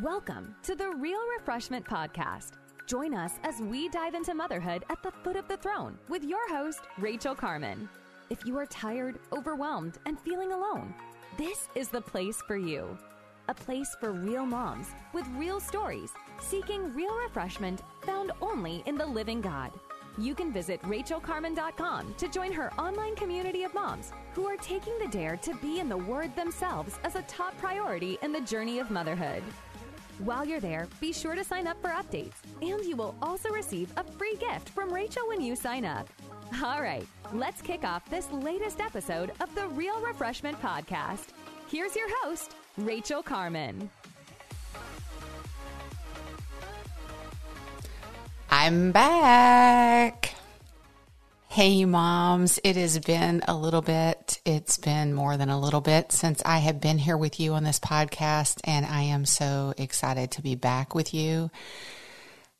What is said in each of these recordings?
Welcome to the Real Refreshment Podcast. Join us as we dive into motherhood at the foot of the throne with your host, Rachael Carman. If you are tired, overwhelmed, and feeling alone, this is the place for you. A place for real moms with real stories, seeking real refreshment found only in the living God. You can visit rachaelcarman.com to join her online community of moms who are taking the dare to be in the Word themselves as a top priority in the journey of motherhood. While you're there, be sure to sign up for updates, and you will also receive a free gift from Rachael when you sign up. All right, let's kick off this latest episode of the Real Refreshment Podcast. Here's your host, Rachael Carman. I'm back. Hey, moms. It has been a little bit. It's been more than a little bit since I have been here with you on this podcast, and I am so excited to be back with you.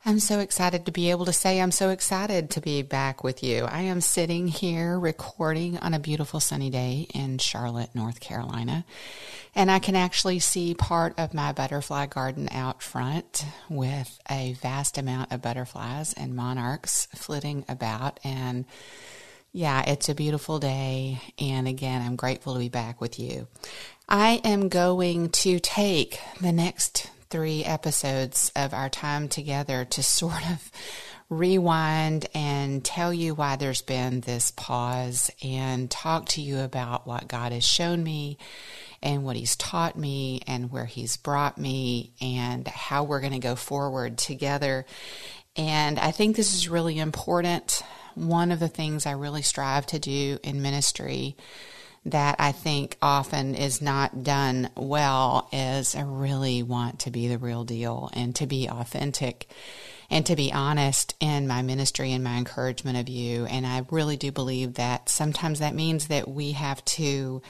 I'm so excited to be able to say I'm so excited to be back with you. I am sitting here recording on a beautiful sunny day in Charlotte, North Carolina, and I can actually see part of my butterfly garden out front with a vast amount of butterflies and monarchs flitting about. And yeah, it's a beautiful day. And again, I'm grateful to be back with you. I am going to take the next three episodes of our time together to sort of rewind and tell you why there's been this pause and talk to you about what God has shown me and what He's taught me and where He's brought me and how we're going to go forward together. And I think this is really important. One of the things I really strive to do in ministry that I think often is not done well is I really want to be the real deal and to be authentic and to be honest in my ministry and my encouragement of you. And I really do believe that sometimes that means that we have to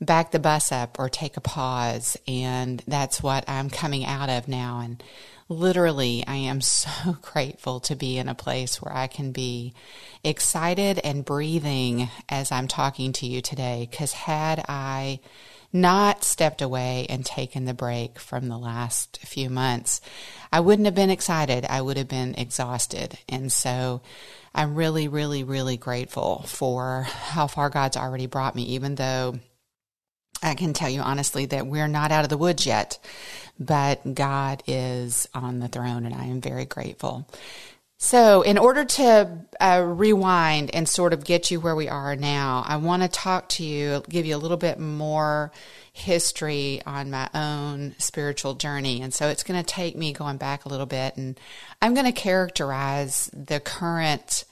back the bus up or take a pause. And that's what I'm coming out of now. And literally, I am so grateful to be in a place where I can be excited and breathing as I'm talking to you today. Because had I not stepped away and taken the break from the last few months, I wouldn't have been excited. I would have been exhausted. And so I'm really, really, really grateful for how far God's already brought me, even though I can tell you honestly that we're not out of the woods yet, but God is on the throne, and I am very grateful. So, in order to uh, rewind and sort of get you where we are now, I want to talk to you, give you a little bit more history on my own spiritual journey. And so, it's going to take me going back a little bit, and I'm going to characterize the current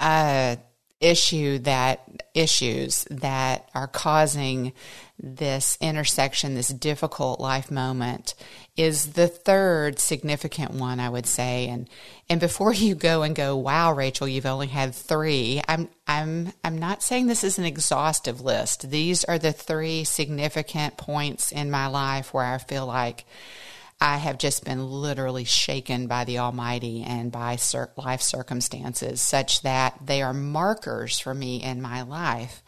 uh, issue that issues that are causing this intersection, this difficult life moment is the third significant one, I would say. And and before you go and go, wow, Rachael, you've only had three. I'm I'm I'm not saying this is an exhaustive list. These are the three significant points in my life where I feel like I have just been literally shaken by the Almighty and by life circumstances, such that they are markers for me in my life.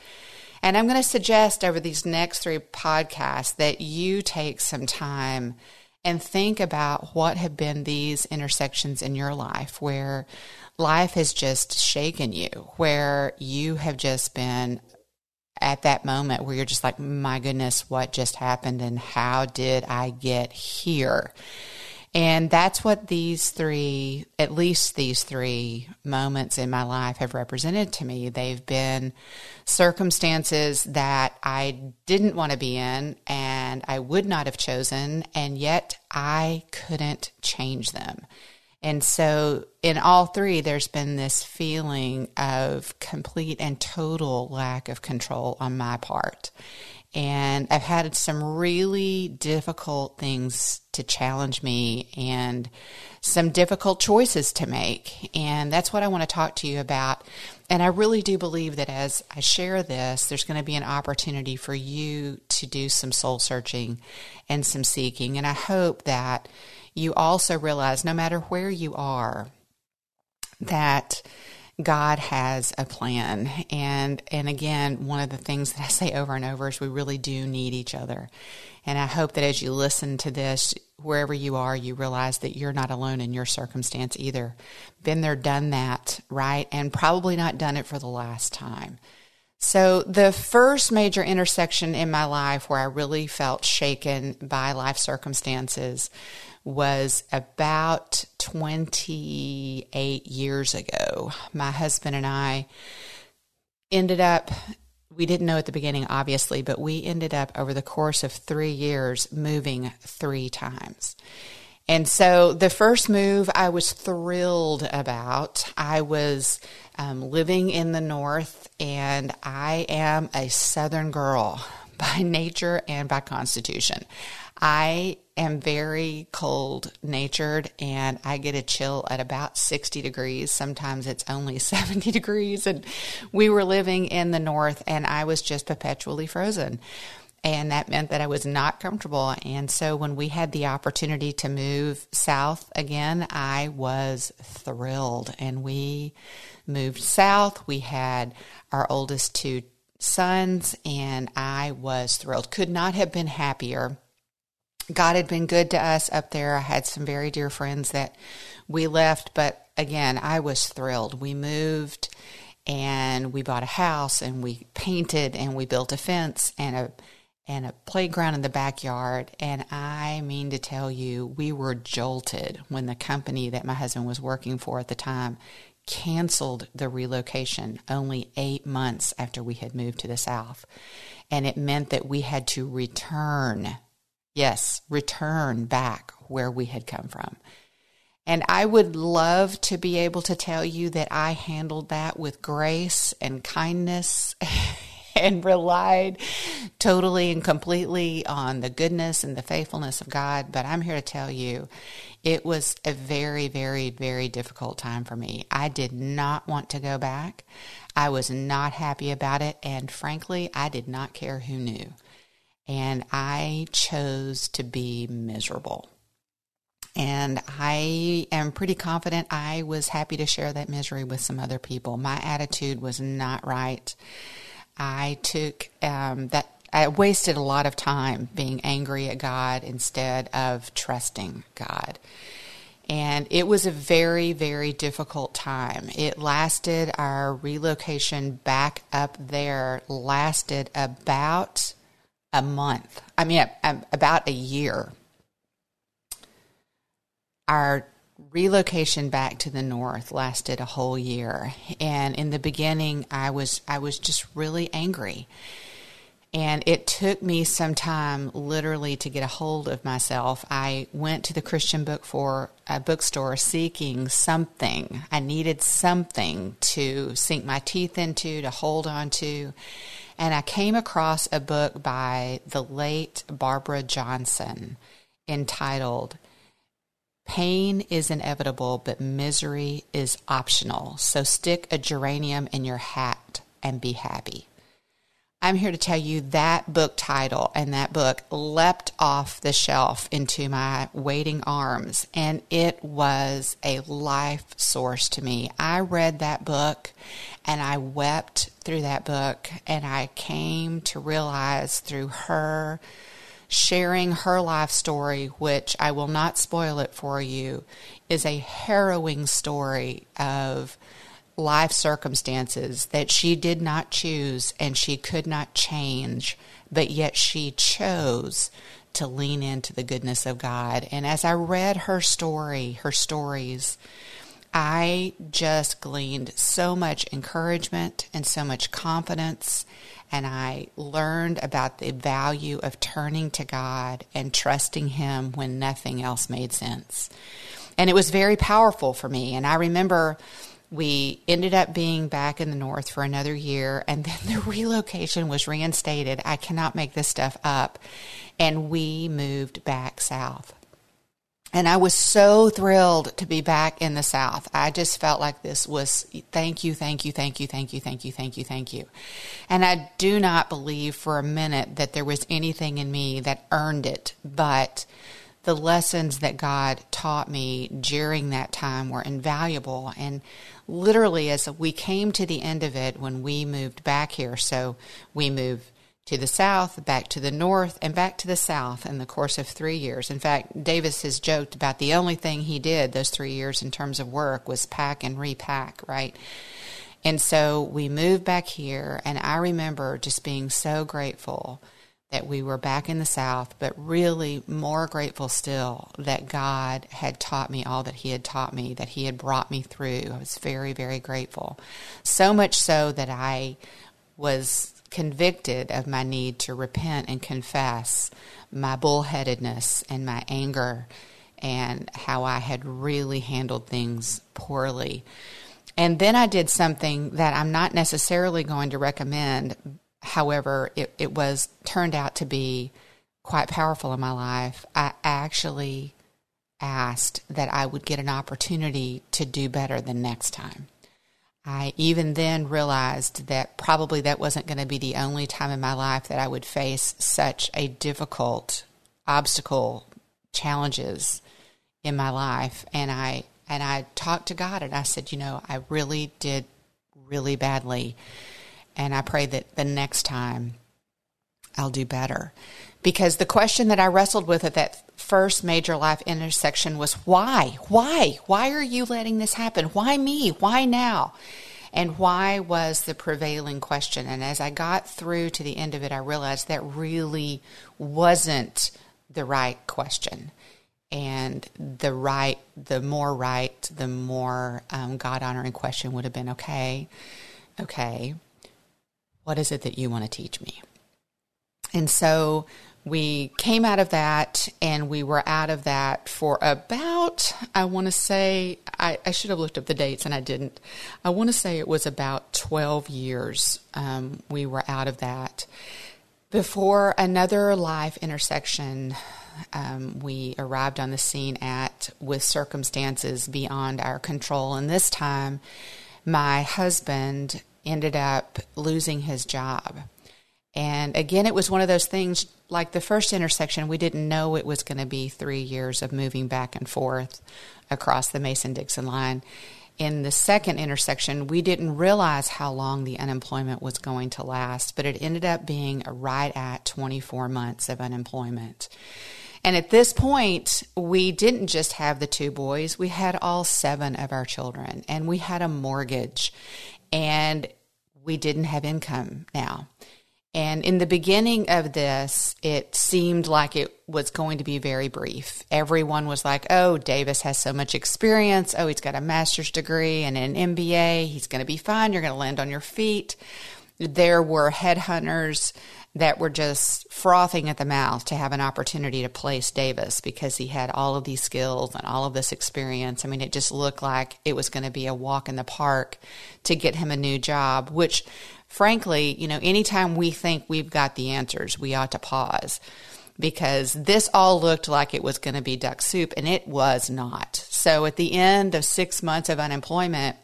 And I'm going to suggest over these next three podcasts that you take some time and think about what have been these intersections in your life where life has just shaken you, where you have just been at that moment where you're just like, my goodness, what just happened and how did I get here? And that's what these three, at least these three moments in my life have represented to me. They've been circumstances that I didn't want to be in and I would not have chosen, and yet I couldn't change them. And so, in all three, there's been this feeling of complete and total lack of control on my part. And I've had some really difficult things to challenge me and some difficult choices to make. And that's what I want to talk to you about. And I really do believe that as I share this, there's going to be an opportunity for you to do some soul searching and some seeking. And I hope that you also realize no matter where you are, that God has a plan. And and again, one of the things that I say over and over is we really do need each other. And I hope that as you listen to this, wherever you are, you realize that you're not alone in your circumstance either. Been there, done that, right? And probably not done it for the last time. So, the first major intersection in my life where I really felt shaken by life circumstances was about 28 years ago. My husband and I ended up, we didn't know at the beginning, obviously, but we ended up over the course of three years moving three times. And so the first move I was thrilled about. I was um, living in the North, and I am a Southern girl by nature and by constitution. I am very cold natured and I get a chill at about 60 degrees. Sometimes it's only 70 degrees. And we were living in the north and I was just perpetually frozen. And that meant that I was not comfortable. And so when we had the opportunity to move south again, I was thrilled. And we moved south. We had our oldest two sons, and I was thrilled. Could not have been happier God had been good to us up there. I had some very dear friends that we left, but again, I was thrilled. We moved and we bought a house and we painted and we built a fence and a and a playground in the backyard and I mean to tell you we were jolted when the company that my husband was working for at the time canceled the relocation only 8 months after we had moved to the south and it meant that we had to return Yes, return back where we had come from. And I would love to be able to tell you that I handled that with grace and kindness and relied totally and completely on the goodness and the faithfulness of God. But I'm here to tell you it was a very, very, very difficult time for me. I did not want to go back. I was not happy about it. And frankly, I did not care who knew and I chose to be miserable. And I am pretty confident I was happy to share that misery with some other people. My attitude was not right. I took um, that, I wasted a lot of time being angry at God instead of trusting God. And it was a very, very difficult time. It lasted, our relocation back up there lasted about a month. I mean, about a year. Our relocation back to the north lasted a whole year, and in the beginning, I was I was just really angry. And it took me some time, literally, to get a hold of myself. I went to the Christian book for a bookstore seeking something. I needed something to sink my teeth into, to hold on to and I came across a book by the late Barbara Johnson entitled Pain is inevitable, but misery is optional. So stick a geranium in your hat and be happy. I'm here to tell you that book title and that book leapt off the shelf into my waiting arms, and it was a life source to me. I read that book and I wept through that book, and I came to realize through her sharing her life story, which I will not spoil it for you, is a harrowing story of life circumstances that she did not choose and she could not change, but yet she chose to lean into the goodness of God. And as I read her story, her stories, I just gleaned so much encouragement and so much confidence. And I learned about the value of turning to God and trusting Him when nothing else made sense. And it was very powerful for me. And I remember we ended up being back in the north for another year and then the relocation was reinstated. I cannot make this stuff up. And we moved back south. And i was so thrilled to be back in the south. I just felt like this was thank you thank you thank you thank you thank you thank you thank you. And i do not believe for a minute that there was anything in me that earned it but the lessons that God taught me during that time were invaluable. And literally, as we came to the end of it when we moved back here, so we moved to the south, back to the north, and back to the south in the course of three years. In fact, Davis has joked about the only thing he did those three years in terms of work was pack and repack, right? And so we moved back here, and I remember just being so grateful that we were back in the South, but really more grateful still that God had taught me all that He had taught me, that He had brought me through. I was very, very grateful. So much so that I was convicted of my need to repent and confess my bullheadedness and my anger and how I had really handled things poorly. And then I did something that I'm not necessarily going to recommend, However, it, it was turned out to be quite powerful in my life. I actually asked that I would get an opportunity to do better the next time. I even then realized that probably that wasn't going to be the only time in my life that I would face such a difficult obstacle, challenges in my life. And I and I talked to God and I said, you know, I really did really badly and I pray that the next time I'll do better. Because the question that I wrestled with at that first major life intersection was why? Why? Why are you letting this happen? Why me? Why now? And why was the prevailing question? And as I got through to the end of it, I realized that really wasn't the right question. And the right, the more right, the more um, God honoring question would have been okay, okay, what is it that you want to teach me? And so we came out of that and we were out of that for about, I want to say, I, I should have looked up the dates and I didn't. I want to say it was about 12 years um, we were out of that. Before another life intersection um, we arrived on the scene at with circumstances beyond our control. And this time, my husband ended up losing his job. And again, it was one of those things like the first intersection, we didn't know it was going to be three years of moving back and forth across the Mason Dixon line. In the second intersection, we didn't realize how long the unemployment was going to last, but it ended up being right at 24 months of unemployment. And at this point, we didn't just have the two boys, we had all seven of our children, and we had a mortgage and we didn't have income now. And in the beginning of this, it seemed like it was going to be very brief. Everyone was like, oh, Davis has so much experience. Oh, he's got a master's degree and an MBA. He's going to be fine. You're going to land on your feet. There were headhunters that were just frothing at the mouth to have an opportunity to place Davis because he had all of these skills and all of this experience. I mean, it just looked like it was going to be a walk in the park to get him a new job, which frankly, you know, anytime we think we've got the answers, we ought to pause because this all looked like it was going to be duck soup and it was not. So at the end of six months of unemployment,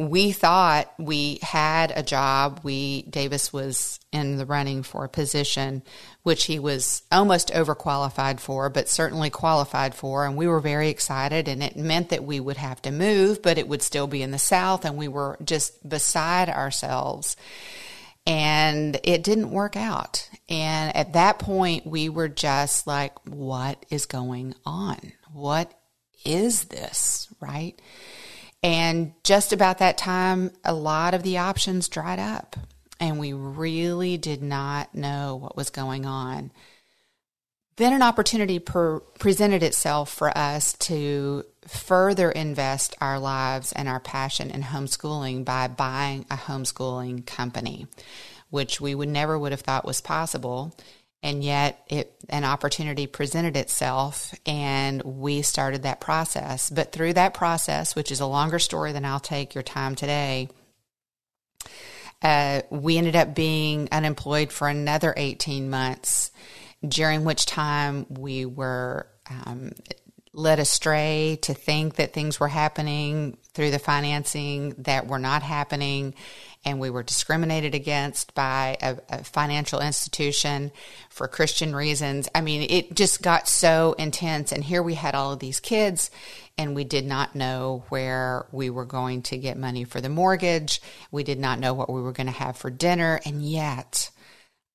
we thought we had a job. We Davis was in the running for a position which he was almost overqualified for, but certainly qualified for, and we were very excited. And it meant that we would have to move, but it would still be in the South, and we were just beside ourselves. And it didn't work out. And at that point, we were just like, "What is going on? What is this?" Right? And just about that time, a lot of the options dried up, and we really did not know what was going on. Then an opportunity per- presented itself for us to further invest our lives and our passion in homeschooling by buying a homeschooling company, which we would never would have thought was possible and yet it an opportunity presented itself and we started that process. But through that process which is a longer story than i'll take your time today uh, we ended up being unemployed for another 18 months during which time we were um, led astray to think that things were happening through the financing that were not happening and we were discriminated against by a, a, financial institution for Christian reasons. I mean, it just got so intense. And here we had all of these kids, and we did not know where we were going to get money for the mortgage. We did not know what we were going to have for dinner. And yet,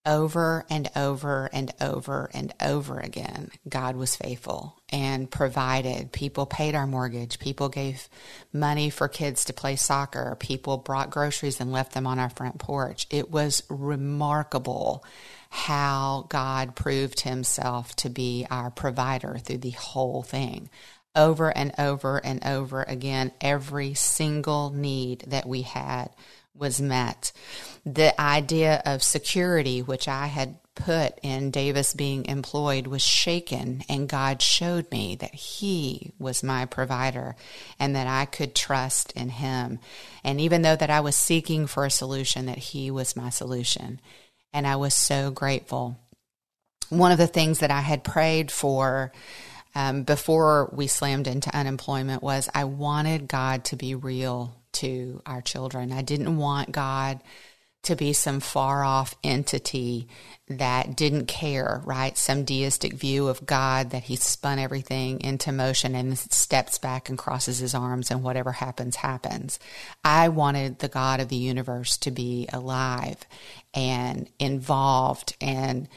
over and over and over and over again, God was faithful and provided. People paid our mortgage. People gave money for kids to play soccer. People brought groceries and left them on our front porch. It was remarkable how God proved himself to be our provider through the whole thing. Over and over and over again, every single need that we had was met. The idea of security, which I had put in Davis being employed, was shaken, and God showed me that He was my provider and that I could trust in Him. And even though that I was seeking for a solution, that He was my solution. And I was so grateful. One of the things that I had prayed for um, before we slammed into unemployment was I wanted God to be real to our children. I didn't want God to be some far off entity that didn't care, right? Some deistic view of God that he spun everything into motion and steps back and crosses his arms and whatever happens, happens. I wanted the God of the universe to be alive and involved and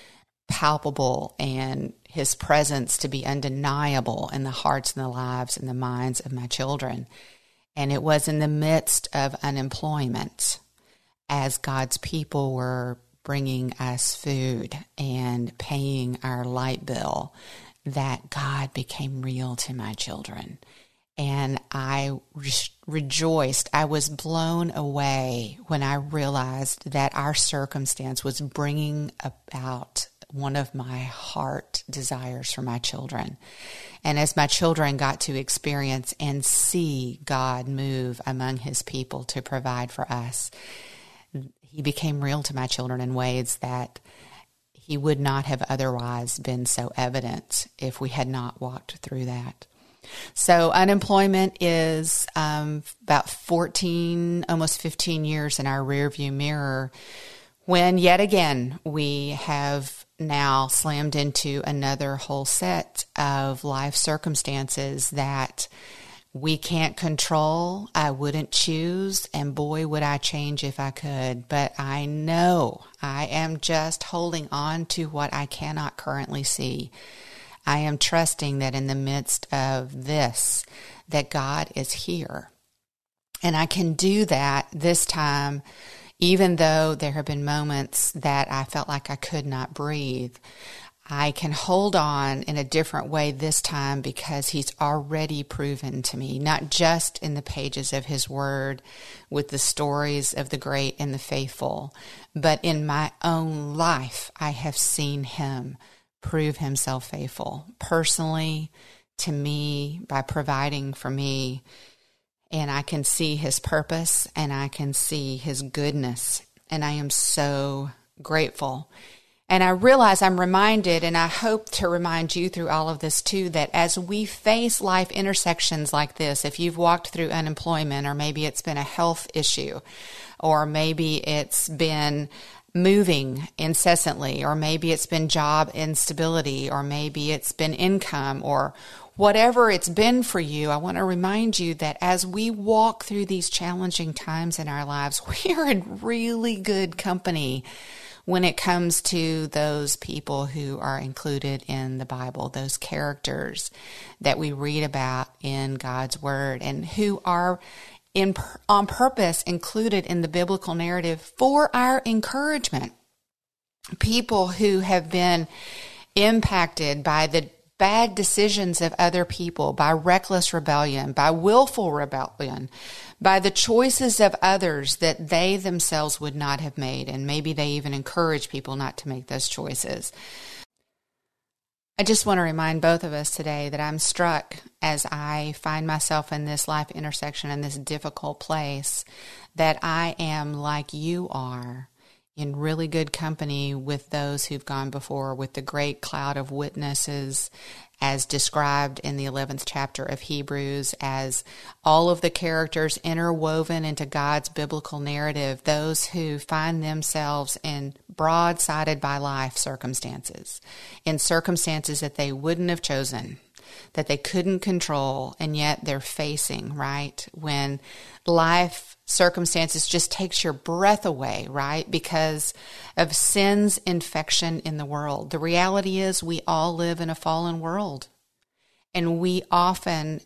palpable and his presence to be undeniable in the hearts and the lives and the minds of my children. And it was in the midst of unemployment as God's people were bringing us food and paying our light bill that God became real to my children. And I re- rejoiced. I was blown away when I realized that our circumstance was bringing about one of my heart desires for my children. And as my children got to experience and see God move among his people to provide for us, he became real to my children in ways that he would not have otherwise been so evident if we had not walked through that. So unemployment is um, about 14, almost 15 years in our rearview mirror when yet again we have now slammed into another whole set of life circumstances that we can't control. I wouldn't choose, and boy, would I change if I could. But I know I am just holding on to what I cannot currently see. I am trusting that in the midst of this, that God is here. And I can do that this time even though there have been moments that I felt like I could not breathe, I can hold on in a different way this time because he's already proven to me, not just in the pages of his word with the stories of the great and the faithful, but in my own life, I have seen him prove himself faithful. Personally to me by providing for me and I can see his purpose and I can see his goodness. And I am so grateful. And I realize I'm reminded, and I hope to remind you through all of this too, that as we face life intersections like this, if you've walked through unemployment, or maybe it's been a health issue, or maybe it's been moving incessantly, or maybe it's been job instability, or maybe it's been income, or whatever it's been for you, I want to remind you that as we walk through these challenging times in our lives, we are in really good company when it comes to those people who are included in the Bible, those characters that we read about in God's Word, and who are in, on purpose included in the biblical narrative for our encouragement. People who have been impacted by the bad decisions of other people, by reckless rebellion, by willful rebellion, by the choices of others that they themselves would not have made. And maybe they even encourage people not to make those choices. I just want to remind both of us today that I'm struck as I find myself in this life intersection in this difficult place that I am like you are in really good company with those who've gone before, with the great cloud of witnesses as described in the 11th chapter of Hebrews, as all of the characters interwoven into God's biblical narrative, those who find themselves in broadsided by life circumstances, in circumstances that they wouldn't have chosen that they couldn't control and yet they're facing, right? When life circumstances just takes your breath away, right? Because of sin's infection in the world. The reality is we all live in a fallen world. And we often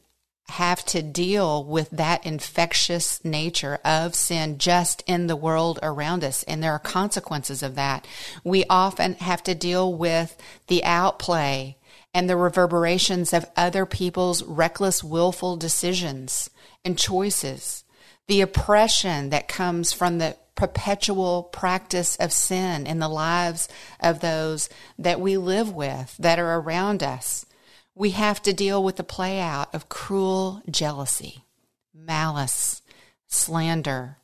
have to deal with that infectious nature of sin just in the world around us. And there are consequences of that. We often have to deal with the outplay and the reverberations of other people's reckless, willful decisions and choices, the oppression that comes from the perpetual practice of sin in the lives of those that we live with, that are around us. We have to deal with the play out of cruel jealousy, malice, slander,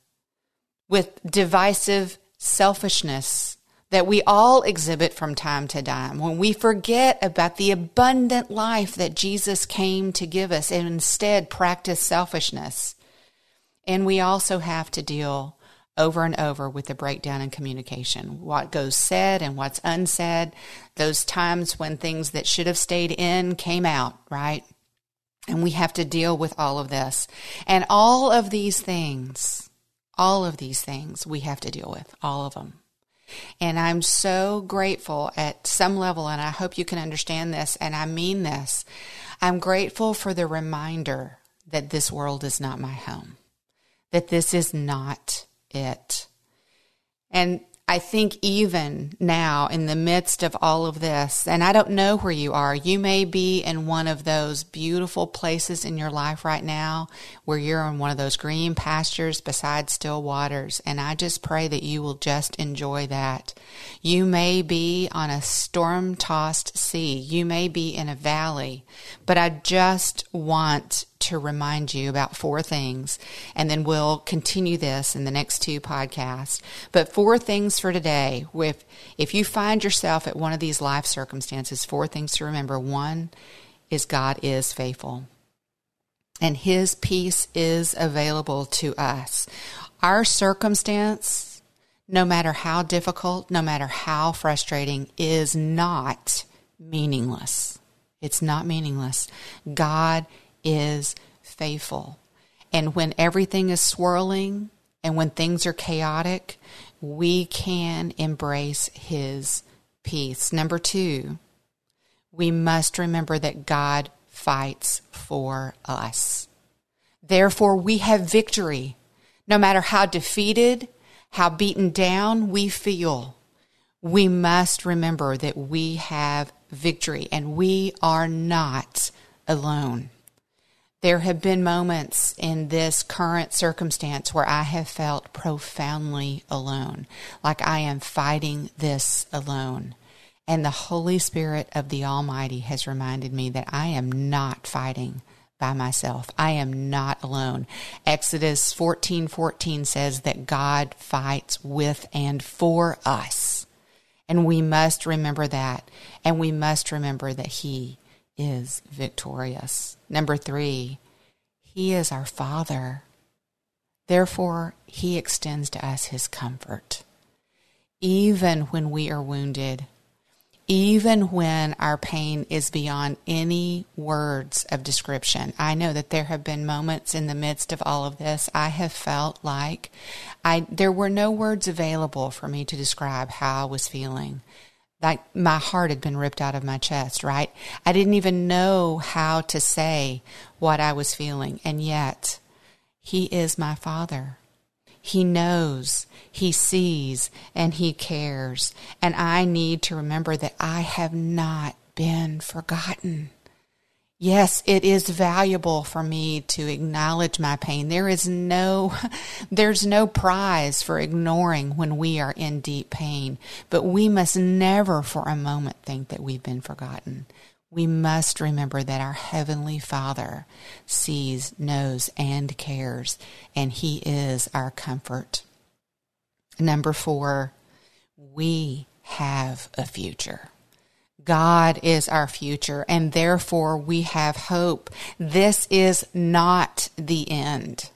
with divisive selfishness that we all exhibit from time to time when we forget about the abundant life that Jesus came to give us and instead practice selfishness. And we also have to deal over and over with the breakdown in communication what goes said and what's unsaid, those times when things that should have stayed in came out, right? And we have to deal with all of this. And all of these things, all of these things we have to deal with, all of them. And I'm so grateful at some level, and I hope you can understand this, and I mean this. I'm grateful for the reminder that this world is not my home, that this is not it. And I think even now, in the midst of all of this, and I don't know where you are, you may be in one of those beautiful places in your life right now where you're in one of those green pastures beside still waters. And I just pray that you will just enjoy that. You may be on a storm tossed sea, you may be in a valley, but I just want to remind you about four things, and then we'll continue this in the next two podcasts. But four things for today. If, if you find yourself at one of these life circumstances, four things to remember. One is God is faithful, and His peace is available to us. Our circumstance, no matter how difficult, no matter how frustrating, is not meaningless. It's not meaningless. God is faithful. And when everything is swirling and when things are chaotic, we can embrace His peace. Number two, we must remember that God fights for us. Therefore, we have victory. No matter how defeated, how beaten down we feel, we must remember that we have victory and we are not alone. There have been moments in this current circumstance where I have felt profoundly alone, like I am fighting this alone. And the Holy Spirit of the Almighty has reminded me that I am not fighting by myself. I am not alone. Exodus 14 14 says that God fights with and for us. And we must remember that. And we must remember that He is victorious. Number three, He is our Father. Therefore, He extends to us His comfort. Even when we are wounded, even when our pain is beyond any words of description. I know that there have been moments in the midst of all of this I have felt like I there were no words available for me to describe how I was feeling like my heart had been ripped out of my chest, right? I didn't even know how to say what I was feeling. And yet, He is my Father. He knows, He sees, and He cares. And I need to remember that I have not been forgotten. Yes, it is valuable for me to acknowledge my pain. There is no, there's no prize for ignoring when we are in deep pain, but we must never for a moment think that we've been forgotten. We must remember that our Heavenly Father sees, knows, and cares, and He is our comfort. Number four, we have a future. God is our future, and therefore we have hope. This is not the end.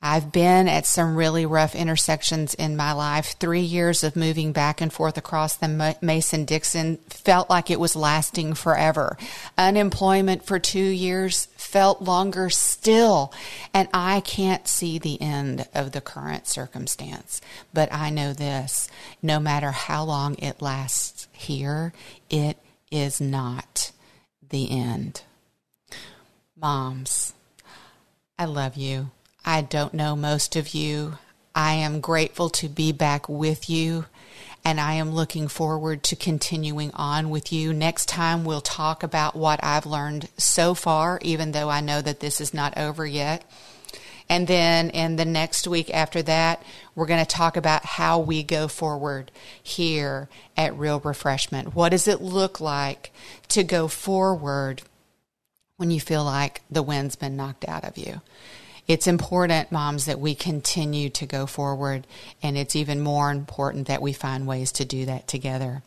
I've been at some really rough intersections in my life. Three years of moving back and forth across the Mason Dixon felt like it was lasting forever. Unemployment for two years felt longer still. And I can't see the end of the current circumstance. But I know this no matter how long it lasts here, it is not the end. Moms, I love you. I don't know most of you. I am grateful to be back with you, and I am looking forward to continuing on with you. Next time, we'll talk about what I've learned so far, even though I know that this is not over yet. And then in the next week after that, we're going to talk about how we go forward here at Real Refreshment. What does it look like to go forward when you feel like the wind's been knocked out of you? It's important, moms, that we continue to go forward. And it's even more important that we find ways to do that together.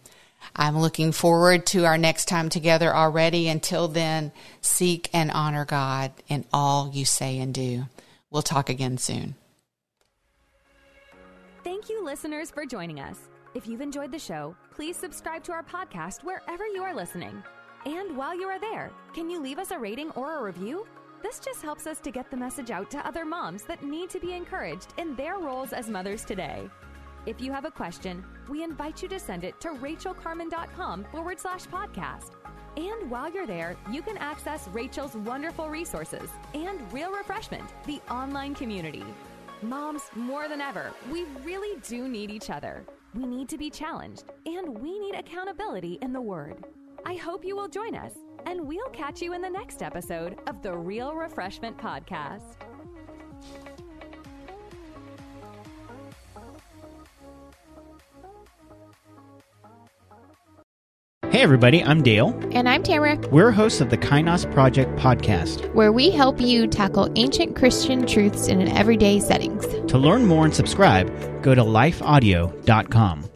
I'm looking forward to our next time together already. Until then, seek and honor God in all you say and do. We'll talk again soon. Thank you, listeners, for joining us. If you've enjoyed the show, please subscribe to our podcast wherever you are listening. And while you are there, can you leave us a rating or a review? This just helps us to get the message out to other moms that need to be encouraged in their roles as mothers today. If you have a question, we invite you to send it to rachaelcarman.com forward slash podcast. And while you're there, you can access Rachael's wonderful resources and Real Refreshment, the online community. Moms, more than ever, we really do need each other. We need to be challenged, and we need accountability in the Word. I hope you will join us and we'll catch you in the next episode of the Real Refreshment Podcast. Hey, everybody, I'm Dale. And I'm Tamara. We're hosts of the Kainos Project podcast, where we help you tackle ancient Christian truths in an everyday settings. To learn more and subscribe, go to lifeaudio.com.